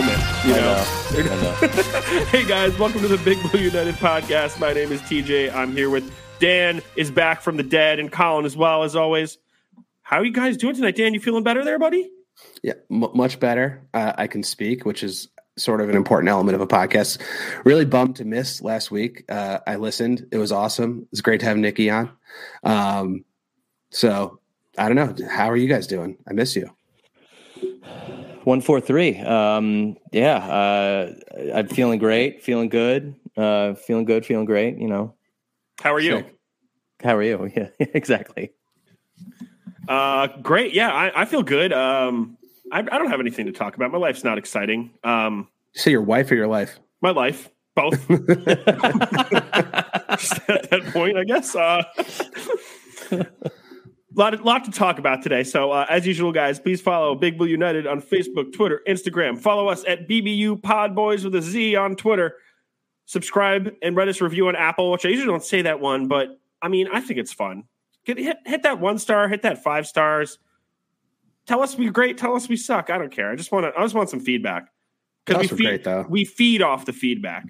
moment. You know. know. Know. hey guys, welcome to the Big Blue United podcast. My name is TJ. I'm here with Dan is back from the dead and Colin as well as always. How are you guys doing tonight, Dan? You feeling better there, buddy? Yeah, m- much better. Uh, I can speak, which is sort of an important element of a podcast. Really bummed to miss last week. Uh, I listened; it was awesome. It was great to have Nikki on. Um, so I don't know. How are you guys doing? I miss you. One four three. Um, yeah, uh, I'm feeling great, feeling good, uh, feeling good, feeling great. You know, How are you? Sick. how are you? Yeah, exactly. Uh, great. Yeah, I, I feel good. Um, I, I don't have anything to talk about. My life's not exciting. Um, say your wife or your life? my life, both. Just at that point, I guess. Uh, lot, lot to talk about today. So, uh, as usual, guys, please follow Big Blue United on Facebook, Twitter, Instagram. Follow us at BBU Pod Boys with a Z on Twitter. Subscribe and write us a review on Apple, which I usually don't say that one, but I mean, I think it's fun. Get, hit, hit that one star, hit that five stars. Tell us we're great. Tell us we suck. I don't care. I just want to. I just want some feedback because we feed, great, we feed off the feedback.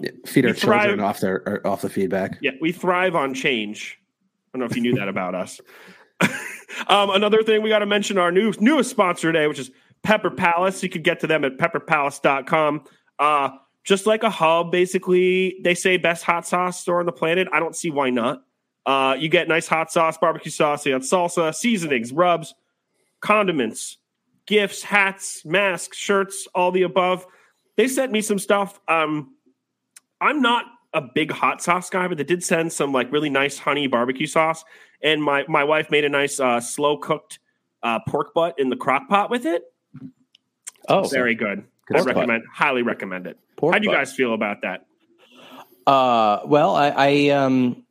Yeah, Feed our thrive- children off their off the feedback. Yeah, we thrive on change. I don't know if you knew that about us. um, another thing we got to mention our new newest sponsor today, which is Pepper Palace. You could get to them at pepperpalace.com. Uh, just like a hub, basically, they say best hot sauce store on the planet. I don't see why not. Uh, you get nice hot sauce, barbecue sauce, you salsa, seasonings, rubs, condiments, gifts, hats, masks, shirts, all the above. They sent me some stuff. Um, I'm not a big hot sauce guy, but they did send some like really nice honey barbecue sauce. And my my wife made a nice uh, slow cooked uh, pork butt in the crock pot with it. Oh, Very good. I Pork butt. recommend, highly recommend it. Pork How do you butt. guys feel about that? Uh, well, I, I um,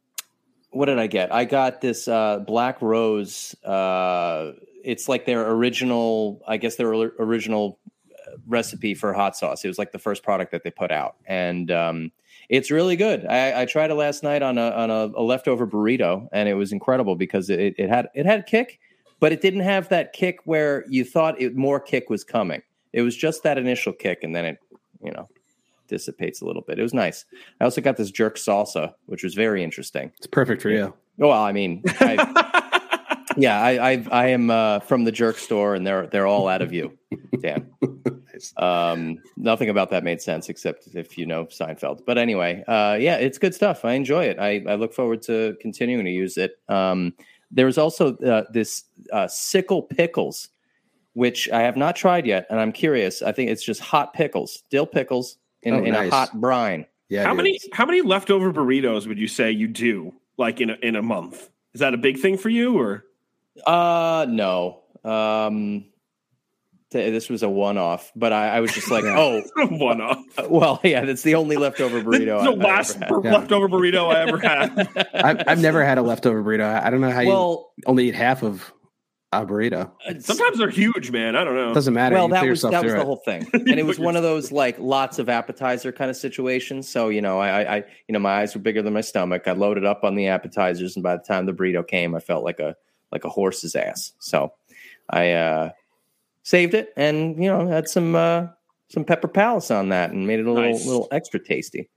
what did I get? I got this uh, Black Rose. Uh, it's like their original, I guess their original recipe for hot sauce. It was like the first product that they put out, and um, it's really good. I, I tried it last night on a on a, a leftover burrito, and it was incredible because it, it had it had kick, but it didn't have that kick where you thought it, more kick was coming. It was just that initial kick, and then it, you know, dissipates a little bit. It was nice. I also got this jerk salsa, which was very interesting. It's perfect for you. Well, I mean, I, yeah, I, I I am uh, from the jerk store, and they're they're all out of you, Dan. Nice. Um, nothing about that made sense except if you know Seinfeld. But anyway, uh, yeah, it's good stuff. I enjoy it. I, I look forward to continuing to use it. Um, there's also uh, this uh, sickle pickles, which I have not tried yet, and I'm curious. I think it's just hot pickles, dill pickles in, Oh, in a hot brine. Yeah. how dude. many how many leftover burritos would you say you do like in a, in a month? Is that a big thing for you or? Uh no. Um th- this was a one off, but I, I was just like, oh, One off. uh, well, yeah, that's the only leftover burrito. the I've- I've last ever had. Yeah. leftover burrito I ever had. I've, I've never had a leftover burrito. I I don't know how you only eat half of a burrito. it's- Sometimes they're huge, man. I don't know. Doesn't matter. well, you that put was yourself that was through the it. whole thing, and it was one of those like lots of appetizer kind of situations. So you know, I, I, I, you know, my eyes were bigger than my stomach. I loaded up on the appetizers, and by the time the burrito came, I felt like a like a horse's ass. So I uh, saved it, and you know, had some uh, some pepper palace on that, and made it a little Nice. little extra tasty.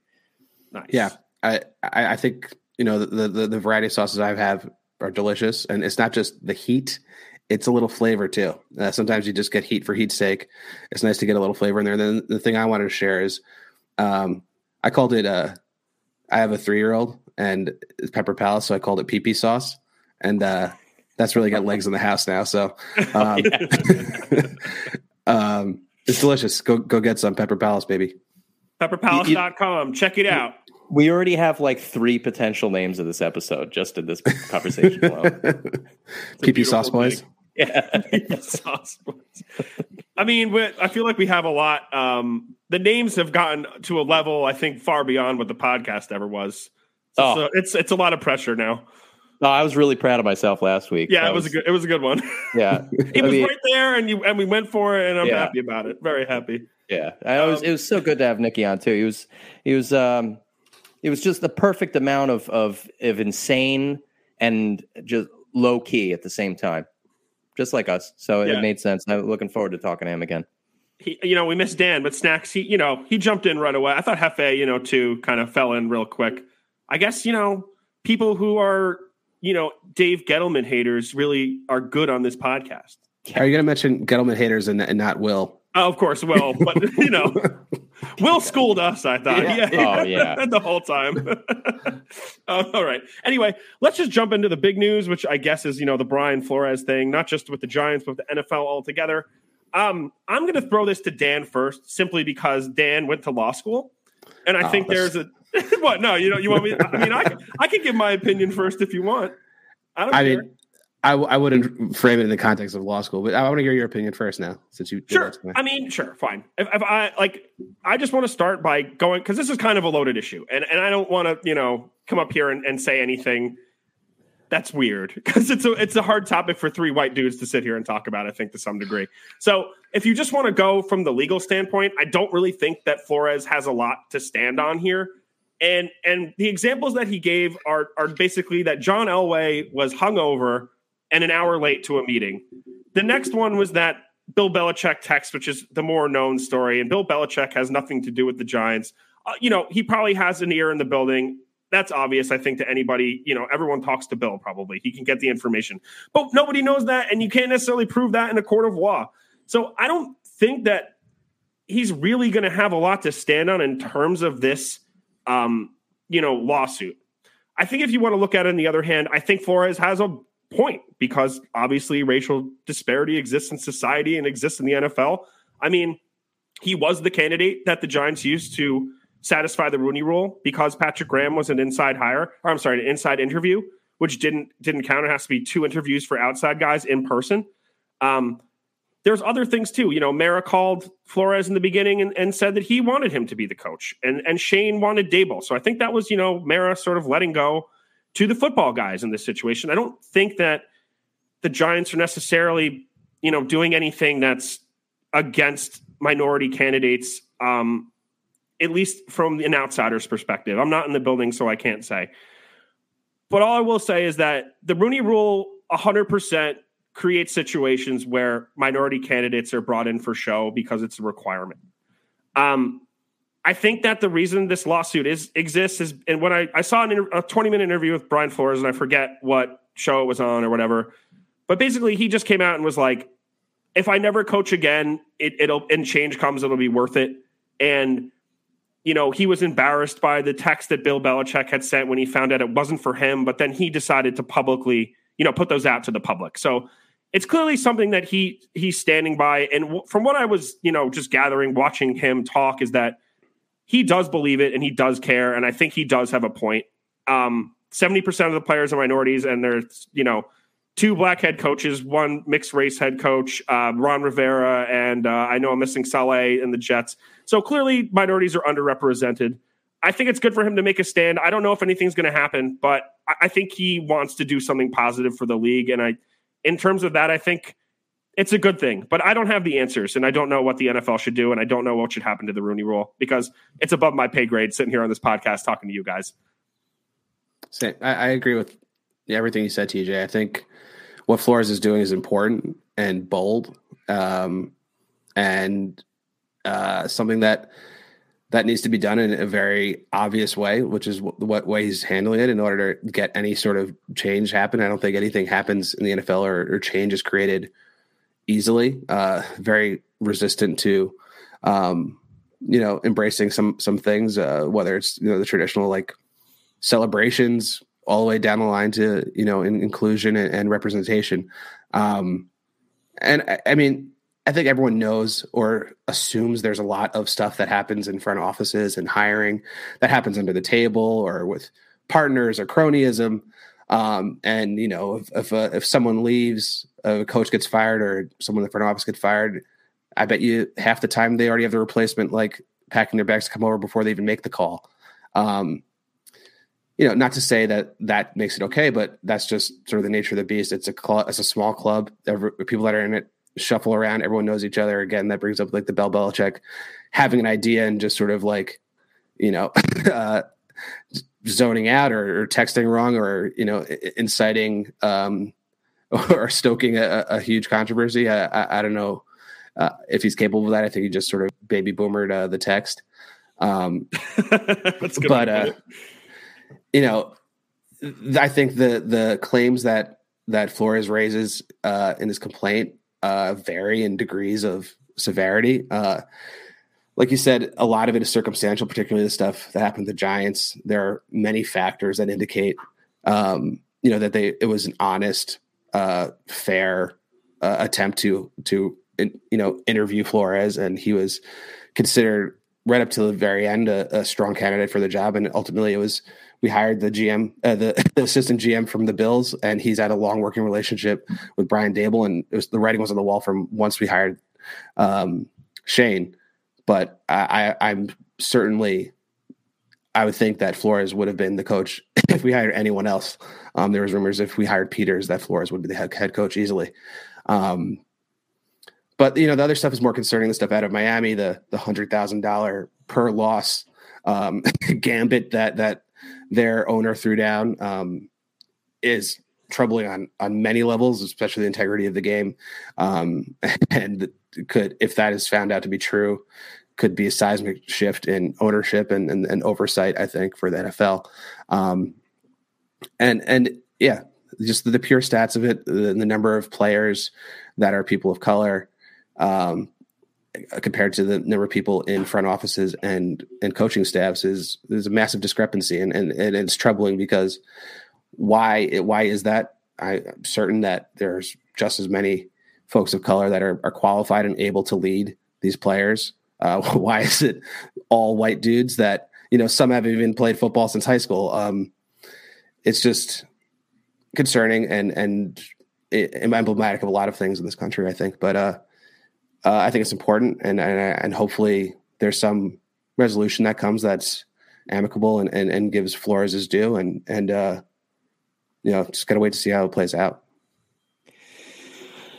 Nice. Yeah, I, I I think you know the, the the variety of sauces I have are delicious, and it's not just the heat; it's a little flavor too. Uh, sometimes you just get heat for heat's sake. It's nice to get a little flavor in there. And then the thing I wanted to share is, um, I called it. Uh, I have a three year old, and it's Pepper Palace, so I called it pee pee sauce, and uh, that's really got legs in the house now. So, um, um, it's delicious. Go go get some Pepper Palace, baby. Pepperpalace.com. Check it out. We already have like three potential names of this episode just in this conversation alone. Pee pee sauce boys. Yeah. Sauce boys. I mean, I feel like we have a lot. Um, the names have gotten to a level I think far beyond what the podcast ever was. So, Oh. so it's it's a lot of pressure now. No, I was really proud of myself last week. Yeah, That it was, a good it was a good one. Yeah, it was mean, right there, and you and we went for it, and I'm Yeah. happy about it. Very happy. yeah. I was. Um, it was so good to have Nicky on too. He was. He was. Um, it was just the perfect amount of of of insane and just low key at the same time, just like us. So Yeah. it made sense. I'm looking forward to talking to him again. he, you know, we missed Dan, but Snacks, he, you know, he jumped in right away. I thought Hefe, you know, too, kind of fell in real quick. I guess, you know, people who are, you know, Dave Gettleman haters really are good on this podcast. Are you going to mention Gettleman haters and, and not Will? Oh, of course, Will. But you know, Will schooled us. I thought, yeah, Oh, yeah. the whole time. Uh, all right. Anyway, let's just jump into the big news, which I guess is you know the Brian Flores thing, not just with the Giants, but with the NFL altogether. Um, I'm going to throw this to Dan first, simply because Dan went to law school, and I Oh, think there's a what? No, you know, you want me? I mean, I I can give my opinion first if you want. I don't I care. mean, I, w- I wouldn't frame it in the context of law school, but I want to hear your opinion first now, since you Sure. that to me. I mean, sure, fine. If, if I like, I just want to start by going because this is kind of a loaded issue, and and I don't want to, you know, come up here and, and say anything that's weird because it's a it's a hard topic for three white dudes to sit here and talk about. I think to some degree. So if you just want to go from the legal standpoint, I don't really think that Flores has a lot to stand on here. And and the examples that he gave are are basically that John Elway was hungover and an hour late to a meeting. The next one was that Bill Belichick text, which is the more known story, and Bill Belichick has nothing to do with the Giants. Uh, you know, he probably has an ear in the building. That's obvious, I think, to anybody. You know, everyone talks to Bill. Probably he can get the information, but nobody knows that, and you can't necessarily prove that in a court of law. So I don't think that he's really going to have a lot to stand on in terms of this, um, you know, lawsuit. I think if you want to look at it on the other hand, I think Flores has a point because obviously racial disparity exists in society and exists in the NFL. I mean, he was the candidate that the Giants used to satisfy the Rooney Rule because Patrick Graham was an inside hire, or I'm sorry, an inside interview, which didn't didn't count. It has to be two interviews for outside guys in person. Um, there's other things too. You know, Mara called Flores in the beginning and, and said that he wanted him to be the coach, and and Shane wanted Daboll. So I think that was you know Mara sort of letting go to the football guys in this situation. I don't think that the Giants are necessarily you know doing anything that's against minority candidates. Um, at least from an outsider's perspective, I'm not in the building, so I can't say. But all I will say is that the Rooney Rule 100% creates situations where minority candidates are brought in for show because it's a requirement. Um, I think that the reason this lawsuit is exists is, and when I, I saw inter- a 20 minute interview with Brian Flores, and I forget what show it was on or whatever, but basically he just came out and was like, if I never coach again, it, it'll and change comes, it'll be worth it. And you know, he was embarrassed by the text that Bill Belichick had sent when he found out it wasn't for him, but then he decided to publicly, you know, put those out to the public. So it's clearly something that he he's standing by. And w- from what I was, you know, just gathering, watching him talk, is that he does believe it and he does care, and I think he does have a point. Um, Seventy percent of the players are minorities, and there's you know two black head coaches, one mixed race head coach, uh, Ron Rivera, and uh, I know I'm missing Saleh in the Jets. So clearly, minorities are underrepresented. I think it's good for him to make a stand. I don't know if anything's going to happen, but I, I think he wants to do something positive for the league. And I, in terms of that, I think it's a good thing. But I don't have the answers, and I don't know what the NFL should do, and I don't know what should happen to the Rooney Rule because it's above my pay grade sitting here on this podcast talking to you guys. Same. I, I agree with everything you said, TJ. I think what Flores is doing is important and bold, um, and uh, something that that needs to be done in a very obvious way, which is what, what way he's handling it in order to get any sort of change happen. I don't think anything happens in the NFL or, or change is created easily. Uh, very resistant to, um, you know, embracing some some things, uh, whether it's you know the traditional like celebrations all the way down the line to you know in, inclusion and, and representation. Um, and I, I mean, I think everyone knows or assumes there's a lot of stuff that happens in front offices and hiring that happens under the table or with partners or cronyism. Um, and you know, if if, uh, if someone leaves, a coach gets fired, or someone in the front office gets fired, I bet you half the time they already have the replacement like packing their bags to come over before they even make the call. Um, you know, not to say that that makes it okay, but that's just sort of the nature of the beast. It's a club, it's a small club. Every, people that are in it shuffle around. Everyone knows each other. Again, that brings up like the Bell Belichick having an idea and just sort of like, you know, uh, zoning out or, or, texting wrong or you know inciting um, or stoking a, a huge controversy. I, I, I, don't know uh, if he's capable of that, I think he just sort of baby boomered uh, the text. Um, but uh, you know, I think the the claims that that Flores raises uh, in his complaint uh, vary in degrees of severity. Uh, like you said, a lot of it is circumstantial, particularly the stuff that happened to the Giants. There are many factors that indicate, um, you know, that they it was an honest, uh, fair uh, attempt to to you know interview Flores, and he was considered right up to the very end a, a strong candidate for the job, and ultimately it was we hired the GM, uh, the, the, assistant GM from the Bills, and he's had a long working relationship with Brian Daboll, and it was the writing was on the wall from once we hired um, Schoen. But I, I, I'm certainly, I would think that Flores would have been the coach if we hired anyone else. Um, there was rumors if we hired Peters that Flores would be the head, head coach easily. Um, but you know the other stuff is more concerning. The stuff out of Miami, the the hundred thousand dollar per loss um, gambit that that their owner threw down um, is troubling on on many levels, especially the integrity of the game, um, and could if that is found out to be true, could be a seismic shift in ownership and and, and oversight. I think for the NFL, um, and and yeah, just the, pure stats of it, the, the, number of players that are people of color. Um, compared to the number of people in front offices and and coaching staffs is there's a massive discrepancy. And and, and it's troubling because why why is that? I'm certain that there's just as many folks of color that are, are qualified and able to lead these players. Uh, why is it all white dudes that you know some have even played football since high school? Um, it's just concerning and and emblematic of a lot of things in this country i think. But uh uh, I think it's important, and, and and hopefully there's some resolution that comes that's amicable and, and, and gives Flores his due, and and uh, you know just gotta wait to see how it plays out.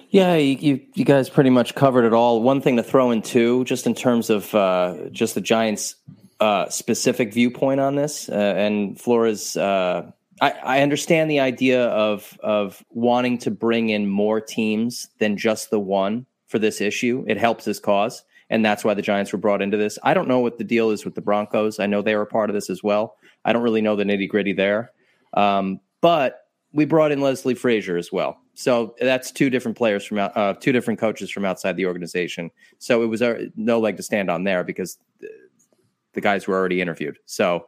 Yeah, you, you guys pretty much covered it all. One thing to throw in too, just in terms of uh, just the Giants' uh, specific viewpoint on this, uh, and Flores. Uh, I, I understand the idea of of wanting to bring in more teams than just the one for this issue. It helps his cause, and that's why the Giants were brought into this. I don't know what the deal is with the Broncos. I know they were part of this as well. I don't really know the nitty gritty there, um, but we brought in Leslie Frazier as well. So that's two different players from uh, two different coaches from outside the organization. So it was uh, no leg to stand on there because the guys were already interviewed. So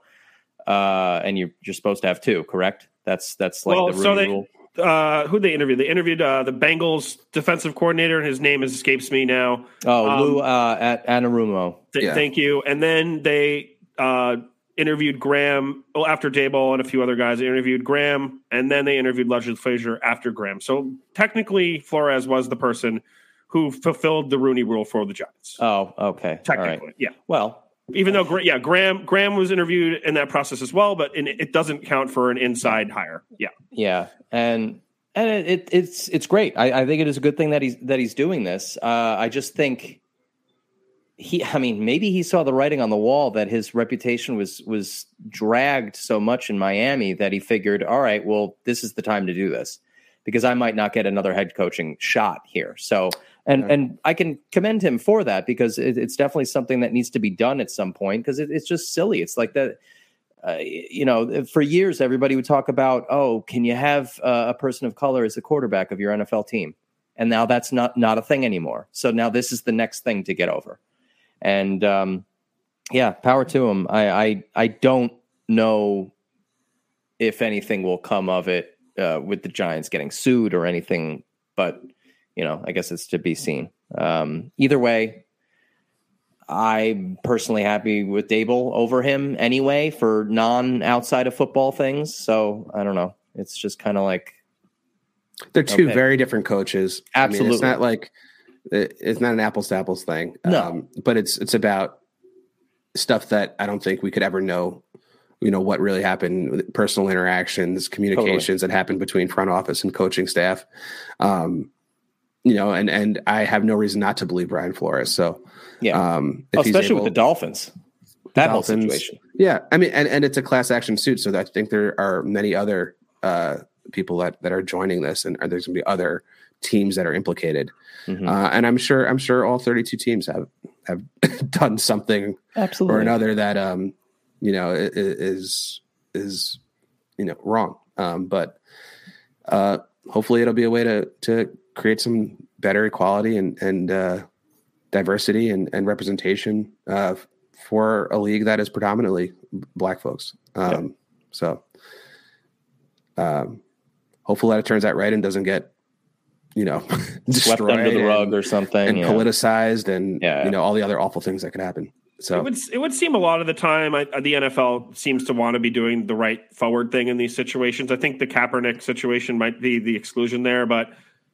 uh, and you're, you're supposed to have two, correct? That's that's like well, the so they, rule uh, who they interviewed? They interviewed uh, the Bengals defensive coordinator. And his name escapes me now. Oh, um, Lou uh, at Anarumo. Th- yeah. Thank you. And then they uh, interviewed Graham well, after Daboll and a few other guys. They interviewed Graham, and then they interviewed Leslie Frazier after Graham. So technically, Flores was the person who fulfilled the Rooney Rule for the Giants. Oh, okay. Technically, yeah. Well, even though yeah graham graham was interviewed in that process as well but it doesn't count for an inside hire. Yeah. Yeah. And and it, it, it's it's great. I, I, think it is a good thing that he's that he's doing this. Uh, i just think he i mean maybe he saw the writing on the wall that his reputation was was dragged so much in miami that he figured all right well this is the time to do this because i might not get another head coaching shot here. So and yeah. and I can commend him for that because it, it's definitely something that needs to be done at some point because it, it's just silly. It's like that. Uh, you know, for years everybody would talk about, oh, can you have uh, a person of color as the quarterback of your NFL team? And now that's not not a thing anymore. So now this is the next thing to get over. And um, yeah, power to him. I, I I don't know if anything will come of it uh, with the Giants getting sued or anything, but you know, I guess it's to be seen. Um, either way, I'm personally happy with Daboll over him anyway for non outside of football things. So I don't know. It's just kind of like they're two okay. very different coaches. Absolutely, I mean, it's not like it's not an apples to apples thing. No, um, but it's it's about stuff that I don't think we could ever know. You know what really happened, personal interactions, communications totally. that happened between front office and coaching staff. Um, you know, and and I have no reason not to believe Brian Flores. So yeah, um, oh, especially able, with the Dolphins, that Dolphins, whole situation. Yeah, I mean, and, and it's a class action suit, so I think there are many other uh, people that that are joining this, and there's going to be other teams that are implicated. Mhm. Uh, and I'm sure I'm sure all 32 teams have have done something Absolutely. or another that um you know i- i- is is you know wrong. Um, but uh, hopefully it'll be a way to to create some better equality and and uh, diversity and, and representation uh, for a league that is predominantly black folks. Um, So um, hopefully that it turns out right and doesn't get you know Swept destroyed under the and- rug or something. and yeah. politicized and Yeah. you know all the other awful things that could happen. So It would it would seem a lot of the time I, the NFL seems to want to be doing the right forward thing in these situations. I think the Kaepernick situation might be the exclusion there, but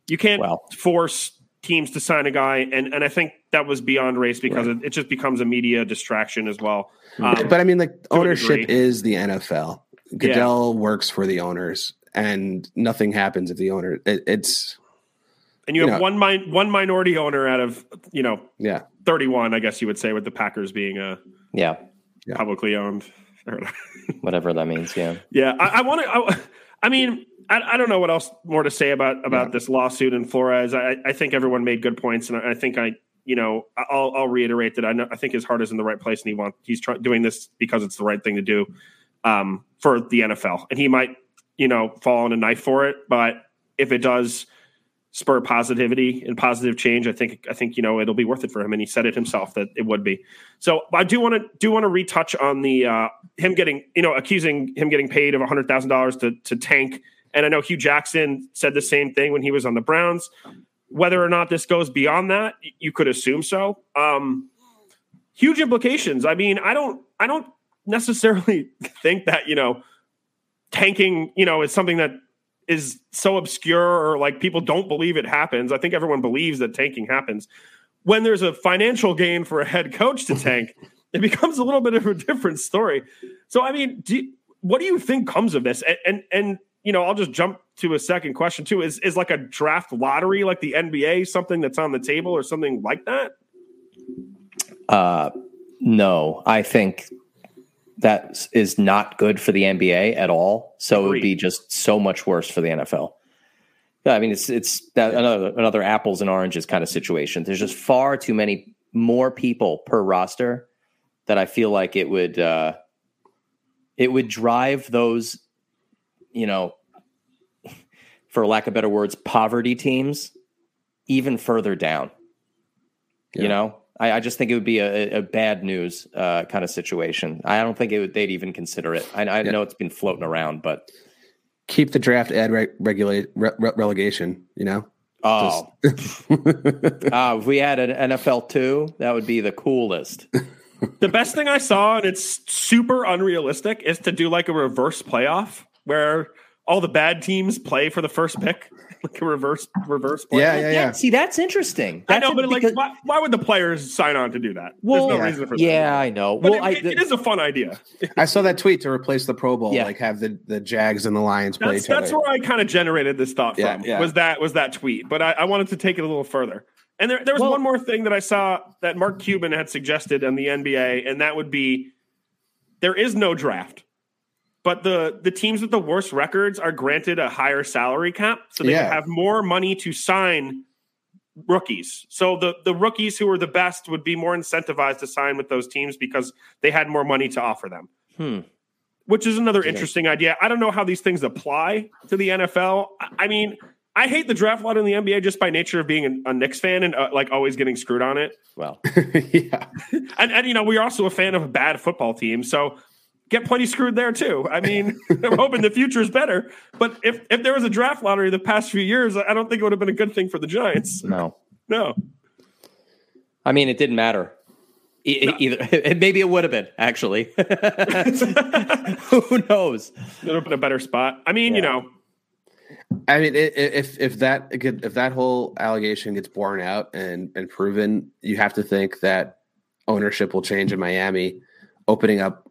you can't Well. force teams to sign a guy, and and I think that was beyond race because it, it just becomes a media distraction as well. Um, but I mean, like a ownership is the NFL. Goodell works for the owners, and nothing happens if the owner. It, it's and you, you have know- one min- one minority owner out of you know yeah, thirty one, I guess you would say, with the Packers being a yeah, Yeah. publicly owned. I don't know. whatever that means. Yeah. Yeah, I, I want to. I, I mean, I, I don't know what else more to say about about Yeah. this lawsuit in Flores. I, I think everyone made good points, and I, I think I, you know, I'll, I'll reiterate that I know I think his heart is in the right place, and he wants he's trying doing this because it's the right thing to do um, for the NFL, and he might, you know, fall on a knife for it, but if it does spur positivity and positive change, I think I think you know it'll be worth it for him, and he said it himself that it would be. So I do want to do want to retouch on the uh, him getting you know accusing him getting paid of hundred thousand dollars to to tank, and I know Hue Jackson said the same thing when he was on the Browns. Whether or not this goes beyond that, you could assume so. Um, huge implications. I mean, I don't I don't necessarily think that you know tanking you know is something that is so obscure or like people don't believe it happens. I think everyone believes that tanking happens. When there's a financial gain for a head coach to tank, it becomes a little bit of a different story. So, I mean, do you- what do you think comes of this? And, and and you know, I'll just jump to a second question too. Is is like a draft lottery like the NBA something that's on the table or something like that? Uh, no, I think that is not good for the NBA at all. So it would be just so much worse for the NFL. Yeah, I mean, it's it's that another another apples and oranges kind of situation. There's just far too many more people per roster that I feel like it would uh, it would drive those, you know, for lack of better words, poverty teams even further down. Yeah. You know, I, I just think it would be a, a bad news uh, kind of situation. I don't think it would, they'd even consider it. I, I Yeah. know it's been floating around, but keep the draft ad re- regulate re- re- relegation. You know, oh, Just- uh, if we had an NFL two, that would be the coolest. The best thing I saw, and it's super unrealistic, is to do like a reverse playoff where all the bad teams play for the first pick, like a reverse reverse. Playoff. yeah, yeah, yeah. See, that's interesting. I know, it but like, why, why would the players sign on to do that? well, There's no yeah. reason for that. yeah, I know. But well, I, it, it is a fun idea. I saw that tweet to replace the Pro Bowl, Yeah. like have the, the Jags and the Lions play That's that's where I kind of generated this thought Yeah, from. yeah. Was that was that tweet? But I, I wanted to take it a little further. And there, there was Well- one more thing that I saw that Mark Cuban had suggested on the NBA, and that would be there is no draft, but the the teams with the worst records are granted a higher salary cap, so they Yeah. have more money to sign rookies. So the the rookies who are the best would be more incentivized to sign with those teams because they had more money to offer them hmm. which is another Yeah. interesting idea. I don't know how these things apply to the NFL. I- I mean, I hate the draft lot in the NBA just by nature of being a, a Knicks fan and uh, like always getting screwed on it. Well, yeah, And, and you know, we're also a fan of a bad football team, so get plenty screwed there too. I mean, I'm hoping the future is better. But if if there was a draft lottery the past few years, I don't think it would have been a good thing for the Giants. no. No, I mean, it didn't matter. E- e- Either maybe it would have been actually. Who knows? it would have been a better spot. I mean, you know, I mean, i- i- if if that if that whole allegation gets borne out and and proven, you have to think that ownership will change in Miami, opening up,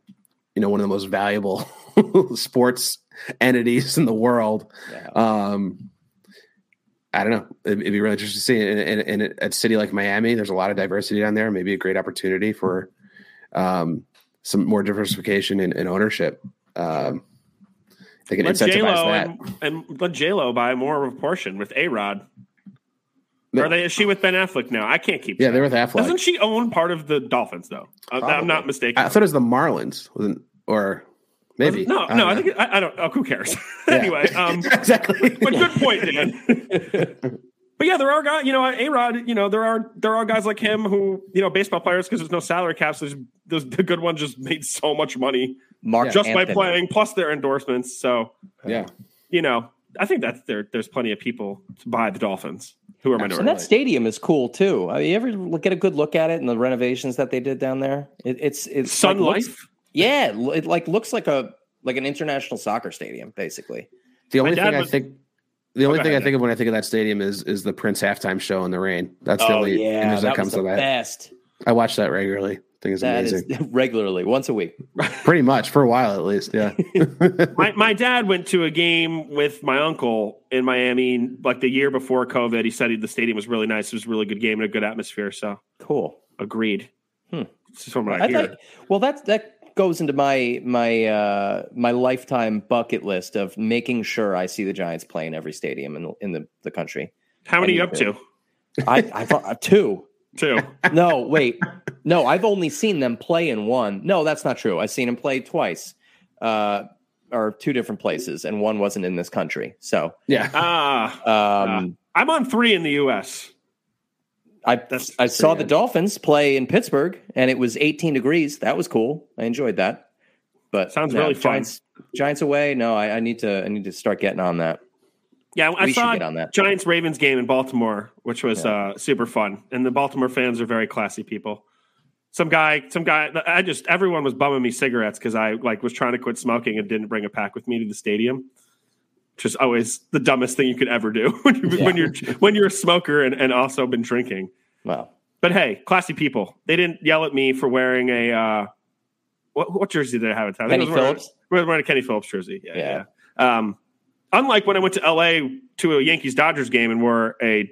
you know, one of the most valuable sports entities in the world. Yeah. Um, I don't know. It'd, it'd be really interesting to see. In, in, in a city like Miami, there's a lot of diversity down there. Maybe a great opportunity for um, some more diversification in, in ownership. Um, they can let incentivize J Lo that. and, and let J Lo buy more of a portion with A Rod. Are they? Is she with Ben Affleck now? I can't keep. Yeah, track. they're with Affleck. Doesn't she own part of the Dolphins though? Uh, I'm not mistaken. I thought it was the Marlins, wasn't or maybe no, don't no. I know. think I, I don't. Oh, who cares? Yeah. anyway, um, exactly. but good point, Dan. but yeah, there are guys. You know, A Rod. You know, there are there are guys like him who you know baseball players because there's no salary caps. There's, there's the good ones just made so much money Mark just by playing, plus their endorsements. So yeah, you know, I think that's there. There's plenty of people to buy the Dolphins who are And that stadium is cool too. I mean, you ever get a good look at it and the renovations that they did down there? It, it's it's Sun like, looks- Yeah, it like looks like a like an international soccer stadium, basically. the only thing was- I think. The oh, only thing ahead, I think of when I think of that stadium is is the Prince halftime show in the rain. That's the oh only yeah, image that, that comes was to the that. best. I watch that regularly. I think it's That is amazing. regularly, once a week. Pretty much for a while at least. Yeah. my, my dad went to a game with my uncle in Miami like the year before COVID. He said he, the stadium was really nice. It was a really good game and a good atmosphere. So Cool. agreed. Hmm. This is from what I, I hear. thought, well, that that goes into my my uh, my lifetime bucket list of making sure I see the Giants play in every stadium in the, in the, the country. How many I you need up to? I I thought uh, two. Two. No, wait. No, I've only seen them play in one. No, that's not true. I've seen them play twice, uh, or two different places, and one wasn't in this country. So yeah. Ah, um, I'm on three in the U.S. I That's I saw pretty the. Dolphins play in Pittsburgh, and it was 18 degrees. That was cool. I enjoyed that. But Sounds no, really fun. Giants, Giants away. No, I, I need to. I need to start getting on that. Yeah, I We saw on that. Giants Ravens game in Baltimore, which was uh, super fun, and the Baltimore fans are very classy people. Some guy, some guy. I just everyone was bumming me cigarettes because I like was trying to quit smoking and didn't bring a pack with me to the stadium. Which is always the dumbest thing you could ever do when, you, when you're when you're a smoker and, and also been drinking. Wow. But hey, classy people. They didn't yell at me for wearing a uh, what, what jersey did I have at the time? Kenny wearing- Phillips. we're wearing a Kenny Phillips jersey. Yeah, Yeah. yeah. Um, unlike when I went to LA to a Yankees Dodgers game and wore a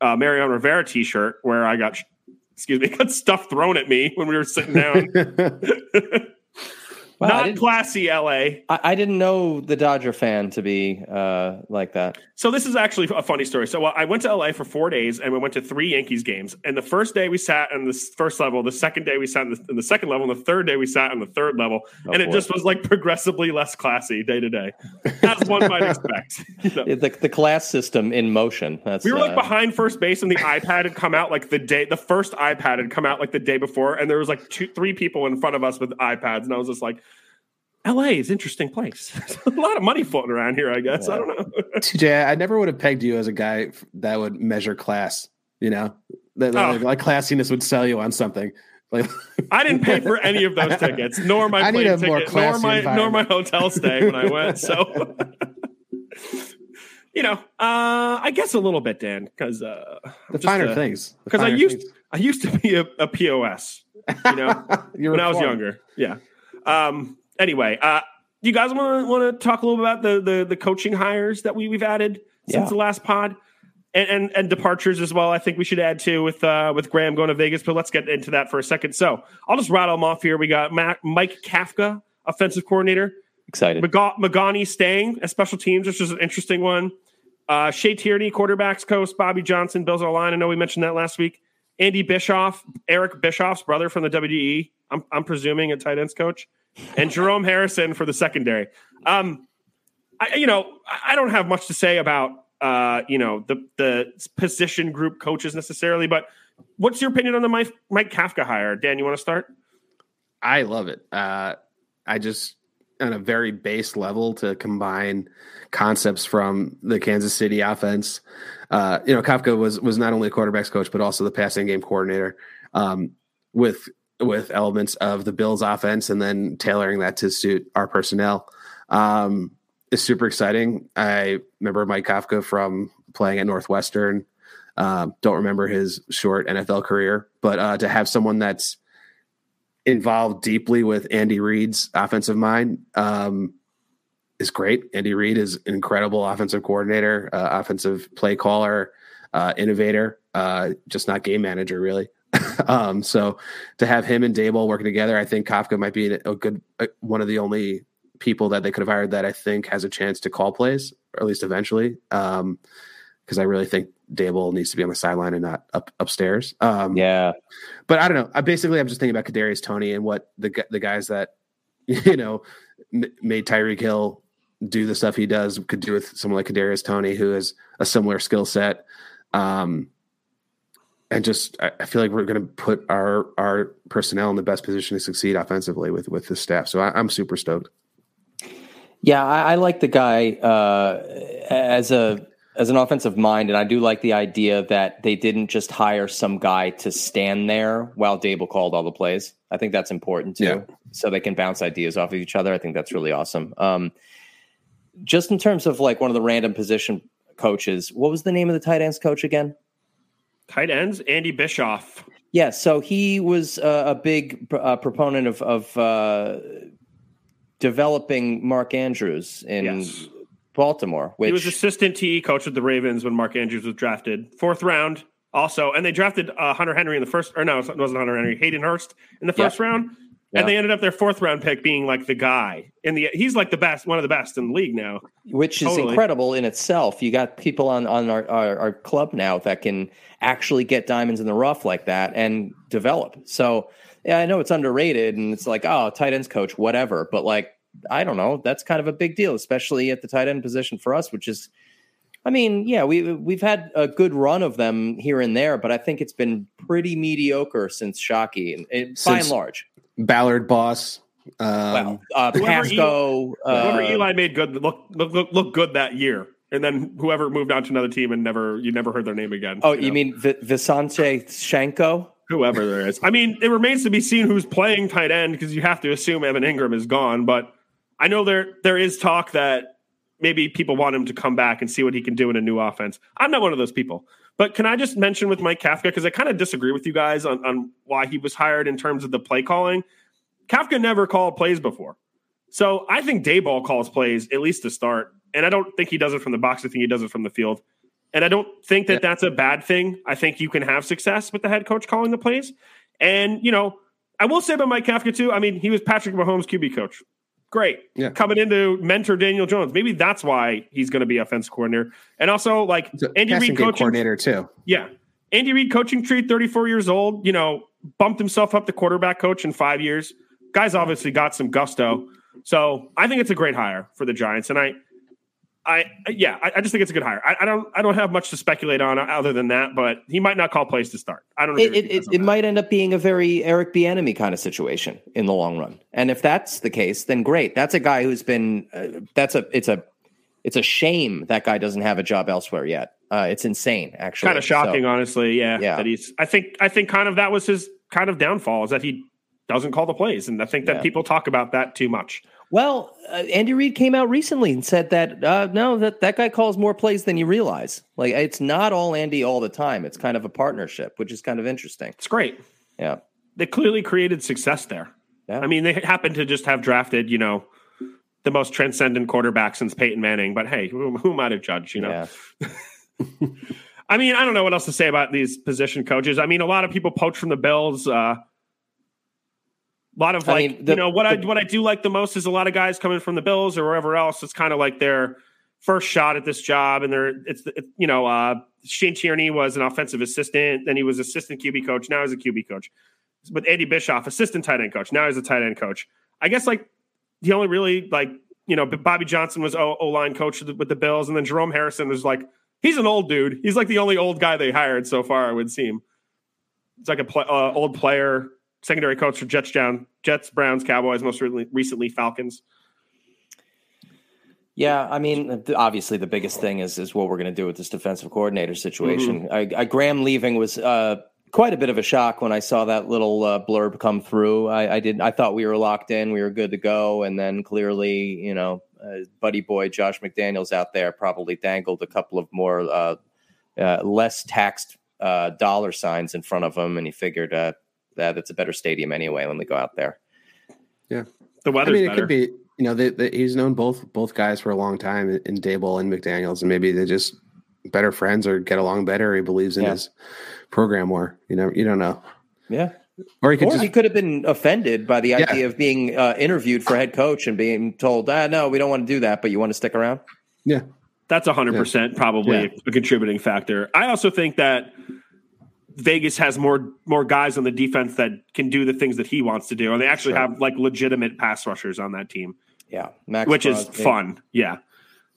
uh, Mariano Rivera T-shirt, where I got, excuse me, got stuff thrown at me when we were sitting down. Wow, Not classy, LA. I, I didn't know the Dodger fan to be uh, like that. So this is actually a funny story. So uh, I went to LA for four days and we went to three Yankees games. And the first day we sat in the first level, the second day we sat in the, in the second level, and the third day we sat on the third level. Oh, and it just was like progressively less classy day to day, as one might expect. Know? The, the class system in motion. That's We were like uh, behind first base, and the iPad had come out like the day. The first iPad had come out like the day before, and there was like two, three people in front of us with iPads, and I was just like, "L.A. is an interesting place. There's a lot of money floating around here. I guess I don't know." TJ, I never would have pegged you as a guy that would measure class. You know, that, Oh. like, like classiness would sell you on something. Like, I didn't pay for any of those tickets, nor my I plane a ticket, nor my nor my hotel stay when I went. So, you know, uh, I guess a little bit, Dan, because uh, the finer things. Because I used things. I used to be a, a POS, you know. When I was younger. Yeah. Um. Anyway, uh, you guys want to want to talk a little about the the the coaching hires that we we've added since Yeah. the last pod, and, and and departures as well. I think we should add too with uh with Graham going to Vegas. But let's get into that for a second. So I'll just rattle them off here. We got Mac, Mike Kafka, offensive coordinator. excited. Maga- Magani staying as special teams, which is an interesting one. Uh, Shea Tierney, quarterbacks coach. Bobby Johnson, Bills on line. I know we mentioned that last week. Andy Bischoff, Eric Bischoff's brother from the WDE. I'm, I'm presuming a tight ends coach, and Jerome Harrison for the secondary. Um, I, you know, I- don't have much to say about uh, you know the the position group coaches necessarily, but what's your opinion on the Mike, Mike Kafka hire? Dan, you want to start? I love it. Uh, I just on a very base level to combine concepts from the Kansas City offense. Uh, you know, Kafka was was not only a quarterbacks coach but also the passing game coordinator um, with with elements of the Bills offense, and then tailoring that to suit our personnel. Um, is super exciting. I remember Mike Kafka from playing at Northwestern. Um, don't remember his short NFL career, but uh, to have someone that's involved deeply with Andy Reid's offensive mind um, is great. Andy Reid is an incredible offensive coordinator, uh, offensive play caller, uh, innovator, uh, just not game manager, really. um, so to have him and Daboll working together, I think Kafka might be a good uh, one of the only people that they could have hired that I think has a chance to call plays, or at least eventually. Um, because I really think Daboll needs to be on the sideline and not up upstairs. Um, Yeah. but I don't know. I basically I'm just thinking about Kadarius Toney and what the the guys that you know m- made Tyreek Hill do the stuff he does could do with someone like Kadarius Toney who has a similar skill set. Um, and just I, feel like we're going to put our our personnel in the best position to succeed offensively with with this staff. So I, I'm super stoked. Yeah, I, I like the guy uh, as a as an offensive mind, and I do like the idea that they didn't just hire some guy to stand there while Daboll called all the plays. I think that's important too, Yeah. so they can bounce ideas off of each other. I think that's really awesome. Um, just in terms of like one of the random position coaches, what was the name of the tight ends coach again? Tight ends, Andy Bischoff. Yeah, so he was uh, a big uh, proponent of, of uh, developing Mark Andrews in Yes. Baltimore. Which He was assistant TE coach with the Ravens when Mark Andrews was drafted. Fourth round, also, and they drafted uh, Hunter Henry in the first, or no, it wasn't Hunter Henry, Hayden Hurst in the first round, Yeah. and they ended up their fourth round pick being like the guy in the. He's like the best, one of the best in the league now. which is Totally. incredible in itself. You got people on on our, our, our club now that can actually get diamonds in the rough like that and develop. So yeah, I know it's underrated and it's like oh tight ends coach whatever, but like I don't know, that's kind of a big deal, especially at the tight end position for us, which is. I mean, yeah, we we've had a good run of them here and there, but I think it's been pretty mediocre since Shockey, and, and by and large. Ballard boss. Um, Well, uh, whoever Pascoe, uh, Whoever Eli made good look, look look look good that year, and then whoever moved on to another team and never you never heard their name again. oh, you know? mean v- Visanthe Shiancoe? whoever there is. I mean, it remains to be seen who's playing tight end because you have to assume Evan Engram is gone. But I know there there is talk that maybe people want him to come back and see what he can do in a new offense. I'm not one of those people. But can I just mention with Mike Kafka because I kind of disagree with you guys on, on why he was hired in terms of the play calling. Kafka never called plays before. So I think Daboll calls plays at least to start. And I don't think he does it from the box. I think he does it from the field. And I don't think that that's a bad thing. I think you can have success with the head coach calling the plays. And, you know, I will say about Mike Kafka, too. I mean, he was Patrick Mahomes' QB coach. Great. Yeah. Coming in to mentor Daniel Jones. Maybe that's why he's going to be offensive coordinator. And also, like, Andy Reid coaching. coordinator too. Yeah. Andy Reid coaching tree, 34 years old, you know, bumped himself up to quarterback coach in five years. Guy's obviously got some gusto. So I think it's a great hire for the Giants. And I, I, yeah, I, I just think it's a good hire. I, I don't, I don't have much to speculate on other than that, but he might not call plays to start. I don't know. It, it, it, it might end up being a very Eric Bieniemy kind of situation in the long run. And if that's the case, then great. That's a guy who's been. Uh, that's a. It's a. It's a shame that guy doesn't have a job elsewhere yet. Uh, it's insane, actually. kind of shocking, So- honestly. Yeah, Yeah. That he's. I think. I think kind of that was his kind of downfall is that he doesn't call the plays, and I think that Yeah. people talk about that too much. well, uh, Andy Reid came out recently and said that uh, no, that that guy calls more plays than you realize. Like it's not all Andy all the time. It's kind of a partnership, which is kind of interesting. It's great. Yeah. they clearly created success there. Yeah. I mean, they happen to just have drafted, you know, the most transcendent quarterback since Peyton Manning. But hey, who, who am I to judge? You know, Yeah. I mean, I don't know what else to say about these position coaches. I mean, a lot of people poach from the Bills. Uh, a lot of I like, mean, the- you know, what I what I do like the most is a lot of guys coming from the Bills or wherever else. It's kind of like their first shot at this job, and they're it's it, you know, uh, Shane Tierney was an offensive assistant, then he was assistant QB coach, now he's a QB coach. With Andy Bischoff, assistant tight end coach, now he's a tight end coach. I guess like he only really like you know Bobby Johnson was O line coach with the, with the Bills, and then Jerome Harrison was like he's an old dude. He's like the only old guy they hired so far. It would seem. It's like a pl- uh, old player, secondary coach for Jets, down Jets, Browns, Cowboys, most recently, Falcons. Yeah, I mean, obviously, the biggest thing is is what we're going to do with this defensive coordinator situation. I, I, Graham leaving was uh, quite a bit of a shock when I saw that little uh, blurb come through. I, I did. I thought we were locked in, we were good to go, and then clearly, you know, uh, buddy boy Josh McDaniels out there probably dangled a couple of more uh, uh, less taxed uh, dollar signs in front of him, and he figured uh, that it's a better stadium anyway when they go out there. Yeah, the weather. I mean, it better. could be. You know, they, they, he's known both both guys for a long time in, in Daboll and McDaniels, and maybe they're just better friends or get along better. He believes in Yeah. his program more. You know, you don't know. Yeah. Or he could Or just he could have been offended by the Yeah. idea of being uh, interviewed for head coach and being told, ah, no, we don't want to do that, but you want to stick around. yeah. That's 100% probably Yeah. a contributing factor. I also think that Vegas has more more guys on the defense that can do the things that he wants to do, and they actually Sure. have like legitimate pass rushers on that team, Yeah, Max which is Crosby. fun. Yeah.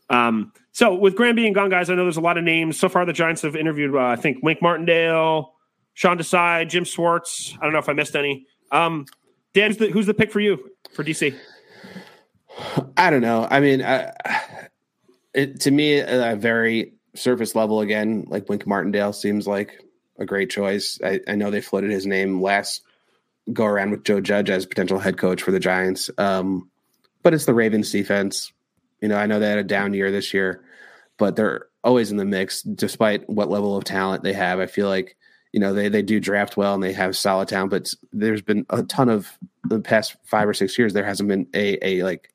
Um, so with Graham being gone, guys, I know there's a lot of names so far. The Giants have interviewed, uh, I think, Wink Martindale, Sean Desai, Jim Schwartz. I don't know if I missed any. Um, Dan, who's the, who's the pick for you for DC? I don't know. I mean, I, it to me a very surface level again. Like Wink Martindale seems like a great choice. I, I know they floated his name last go around with Joe Judge as potential head coach for the Giants. Um, but it's the Ravens defense. You know, I know they had a down year this year, but they're always in the mix despite what level of talent they have. I feel like you know they they do draft well and they have solid talent, but there's been a ton of the past five or six years there hasn't been a a like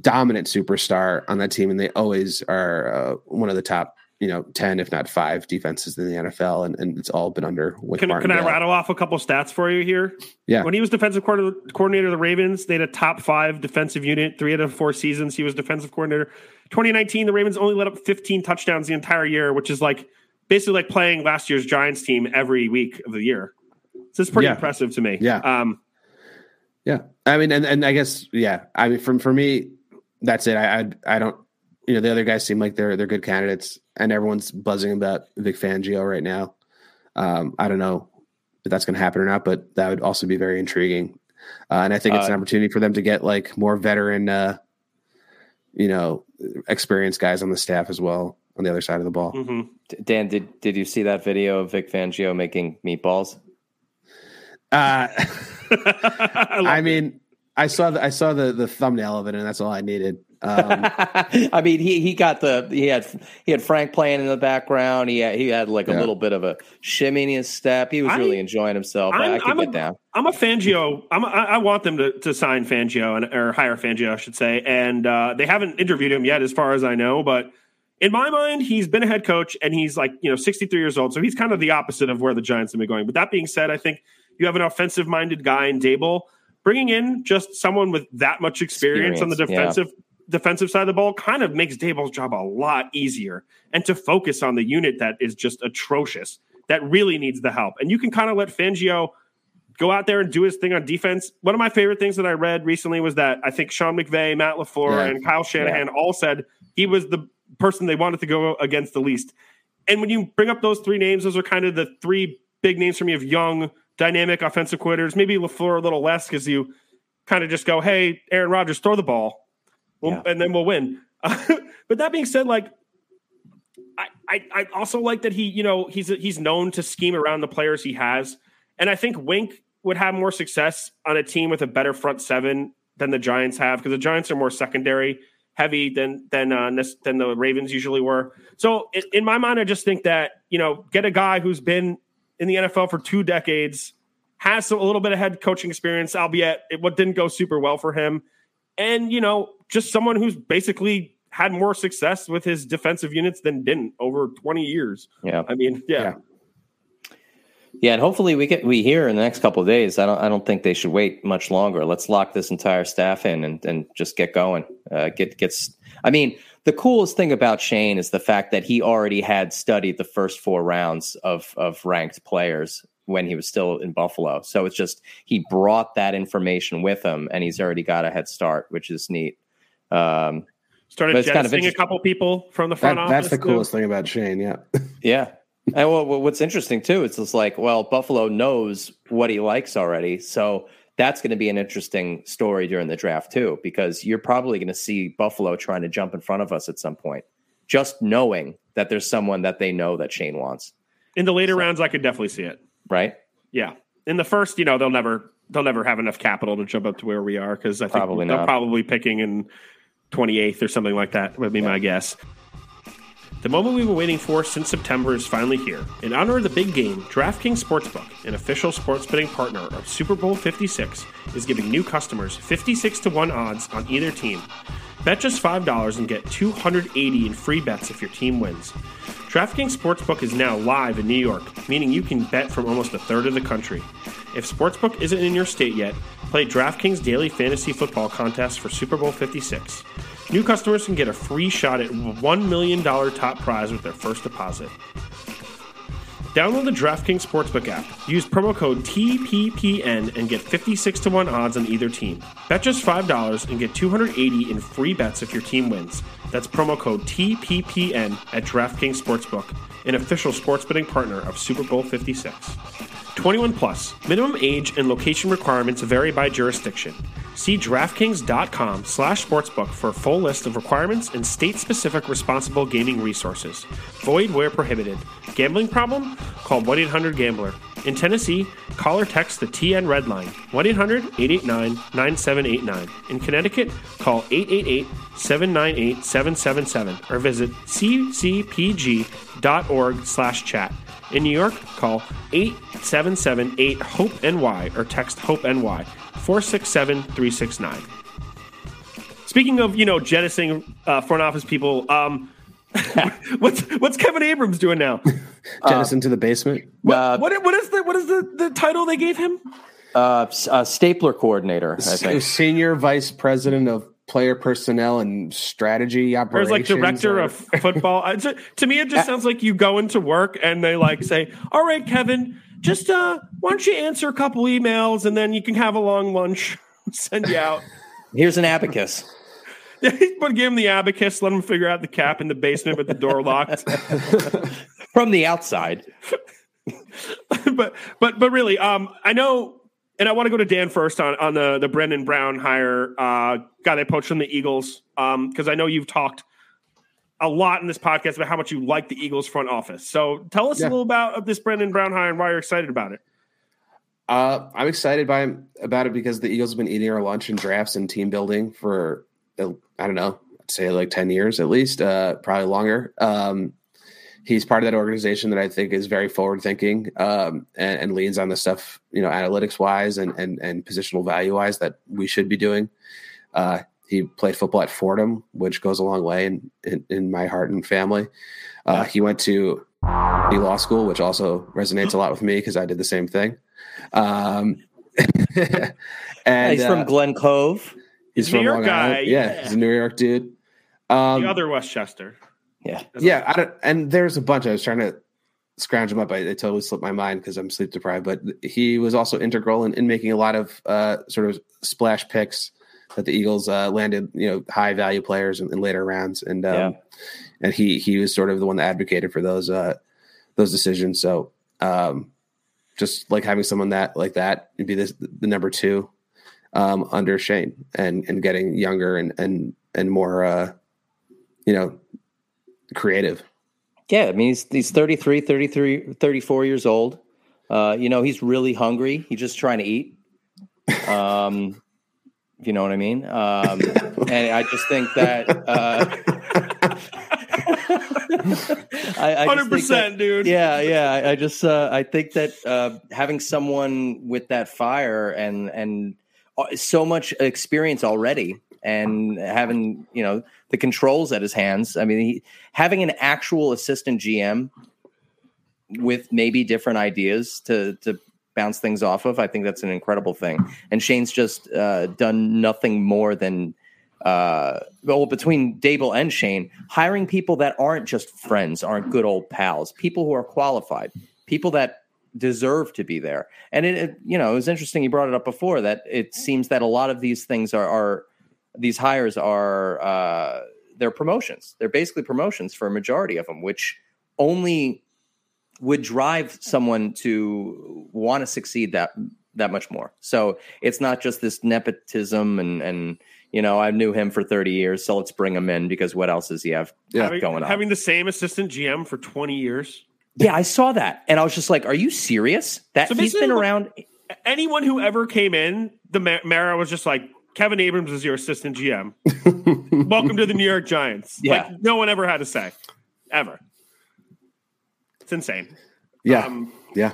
dominant superstar on that team, and they always are uh, one of the top, you know, ten if not five defenses in the NFL, and, and it's all been under with Can, can I rattle off a couple stats for you here? Yeah. When he was defensive coordinator, coordinator of the Ravens, they had a top five defensive unit. Three out of four seasons, he was defensive coordinator. 2019, the Ravens only let up 15 touchdowns the entire year, which is like basically like playing last year's Giants team every week of the year. So it's pretty Yeah. impressive to me. Yeah. Um, Yeah, I mean, and, and I guess yeah, I mean, from for me, that's it. I, I I don't, you know, the other guys seem like they're they're good candidates, and everyone's buzzing about Vic Fangio right now. Um, I don't know if that's going to happen or not, but that would also be very intriguing. Uh, and I think it's an Uh, opportunity for them to get like more veteran, uh, you know, experienced guys on the staff as well on the other side of the ball. Mm-hmm. Dan, did did you see that video of Vic Fangio making meatballs? Uh, I I it. mean, I saw the I saw the the thumbnail of it, and that's all I needed. Um, I mean, he he got the he had he had Frank playing in the background. He had, he had like a little bit of a shimmy in his step. He was I- really enjoying himself. I, I'm- I could I'm a- get down. I'm a Fangio. I'm a, I I want them to, to sign Fangio and or hire Fangio, I should say. And uh, they haven't interviewed him yet, as far as I know. But in my mind, he's been a head coach and he's like you know 63 years old, so he's kind of the opposite of where the Giants have been going. But that being said, I think you have an offensive minded guy in Daboll. Bringing in just someone with that much experience, on the defensive yeah. Defensive side of the ball kind of makes Daboll's job a lot easier, and to focus on the unit that is just atrocious, that really needs the help. And you can kind of let Fangio go out there and do his thing on defense. One of my favorite things that I read recently was that I think Sean McVay, Matt LaFleur, Yeah. and Kyle Shanahan all said he was the person they wanted to go against the least. And when you bring up those three names, those are kind of the three big names for me of young, dynamic offensive coordinators. Maybe LaFleur a little less because you kind of just go, hey, Aaron Rodgers, throw the ball, We'll- Yeah. and then we'll win. but that being said, like, I, I, I also like that he, you know, he's he's known to scheme around the players he has, and I think Wink would have more success on a team with a better front seven than the Giants have because the Giants are more secondary heavy than than uh, than the Ravens usually were. So in, in my mind, I just think that you know, get a guy who's been in the NFL for two decades, has some, a little bit of head coaching experience, albeit it what didn't go super well for him, and you know, just someone who's basically had more success with his defensive units than didn't over 20 years. Yeah. I mean, yeah. Yeah. Yeah, and hopefully we get we hear in the next couple of days. I don't I don't think they should wait much longer. Let's lock this entire staff in and, and just get going. Uh, get gets. I mean, the coolest thing about Shane is the fact that he already had studied the first four rounds of of ranked players when he was still in Buffalo. So it's just he brought that information with him, and he's already got a head start, which is neat. Um, Started But it's kind of jettisoning a couple people from the front that, office. that's the too. coolest thing about Shane. Yeah. Yeah. And well, well, what's interesting too, it's just like, well, Buffalo knows what he likes already. So that's going to be an interesting story during the draft too, because you're probably going to see Buffalo trying to jump in front of us at some point, just knowing that there's someone that they know that Shane wants, In the later rounds, I could definitely see it. right? Yeah. In the first, you know, they'll never they'll never have enough capital to jump up to where we are because I think Probably they're not. probably picking in 28th or something like that would be my guess. The moment we've been waiting for since September is finally here. In honor of the big game, DraftKings Sportsbook, an official sports betting partner of Super Bowl 56, is giving new customers 56 to 1 odds on either team. Bet just $5 and get 280 in free bets if your team wins. DraftKings Sportsbook is now live in New York, meaning you can bet from almost a third of the country. If Sportsbook isn't in your state yet, play DraftKings Daily Fantasy Football Contest for Super Bowl 56. New customers can get a free shot at $1 million top prize with their first deposit. Download the DraftKings Sportsbook app. Use promo code TPPN and get 56 to 1 odds on either team. Bet just $5 and get 280 in free bets if your team wins. That's promo code TPPN at DraftKings Sportsbook, an official sports betting partner of Super Bowl 56. 21 plus. Minimum age and location requirements vary by jurisdiction. See DraftKings.com slash sportsbook for a full list of requirements and state-specific responsible gaming resources. Void where prohibited. Gambling problem? Call 1-800-GAMBLER. In Tennessee, call or text the TN Red Line, 1-800-889-9789. In Connecticut, call 888-798-777 or visit ccpg.org slash chat. In New York, call 877-8-HOPE-NY or text HOPE-NY 467-369. Speaking of, you know, jettisoning uh, front office people, um, what's what's Kevin Abrams doing now? Jettison to the basement. What, Uh, what, what is the what is the, the title they gave him? Uh, uh, stapler coordinator, I think. Senior vice president of player personnel and strategy Or operations. is like director or- of football? I- to, to me, it just sounds like you go into work and they like say, "All right, Kevin, just uh, why don't you answer a couple emails and then you can have a long lunch." Send you out. Here's an abacus. but give him the abacus, let him figure out the cap in the basement with the door locked. From the outside. but but but really, um, I know, and I want to go to Dan first on on the the Brendan Brown hire, uh, guy they poached from the Eagles, um, because I know you've talked a lot in this podcast about how much you like the Eagles front office. So tell us Yeah. a little about this Brendan Brown hire and why you're excited about it. Uh, I'm excited by about it because the Eagles have been eating our lunch in drafts and team building for uh, I don't know, I'd say like ten years at least, uh, probably longer. Um, he's part of that organization that I think is very forward thinking um, and, and leans on the stuff you know analytics wise and and and positional value wise that we should be doing. Uh, he played football at Fordham, which goes a long way in in, in my heart and family. Uh, he went to the law school, which also resonates a lot with me because I did the same thing. Um, and he's from uh, Glen Cove. he's New from York Long guy, Island. Yeah, yeah. he's a New York dude. Um, the other Westchester. Yeah. yeah, I don't, and there's a bunch. I was trying to scrounge him up. I, it totally slipped my mind because I'm sleep deprived. But he was also integral in, in making a lot of uh, sort of splash picks that the Eagles uh, landed. You know, high value players in, in later rounds, and um, Yeah. and he he was sort of the one that advocated for those uh, those decisions. So um, just like having someone that like that would be this, the number two um, under Shane and and getting younger and and and more uh, you know creative. Yeah, I mean he's he's 33, 33 34 years old. Uh, you know, he's really hungry. He's just trying to eat. Um, if you know what I mean. Um, and I just think that uh, I, I just Hundred think that- percent, dude. yeah, yeah. I- I just uh, I think that uh, having someone with that fire and and uh, so much experience already, and having you know the controls at his hands. I mean, he, having an actual assistant GM with maybe different ideas to to bounce things off of. I think that's an incredible thing. And Shane's just uh, done nothing more than uh, well between Daboll and Shane hiring people that aren't just friends, aren't good old pals, people who are qualified, people that deserve to be there. And it, it you know it was interesting. You brought it up before that it seems that a lot of these things are are these hires are uh, they're promotions. They're basically promotions for a majority of them, which only would drive someone to want to succeed that that much more. So it's not just this nepotism and and you know I knew him for thirty years, so let's bring him in because what else does he have Yeah. having, going on? having the same assistant GM for twenty years. yeah, I saw that and I was just like, "Are you serious? That So he's basically been around." Anyone who ever came in, the Ma- Mara was just like, Kevin Abrams is your assistant GM. Welcome to the New York Giants. Yeah. Like, no one ever had to say, ever. It's insane. Yeah, Um, yeah.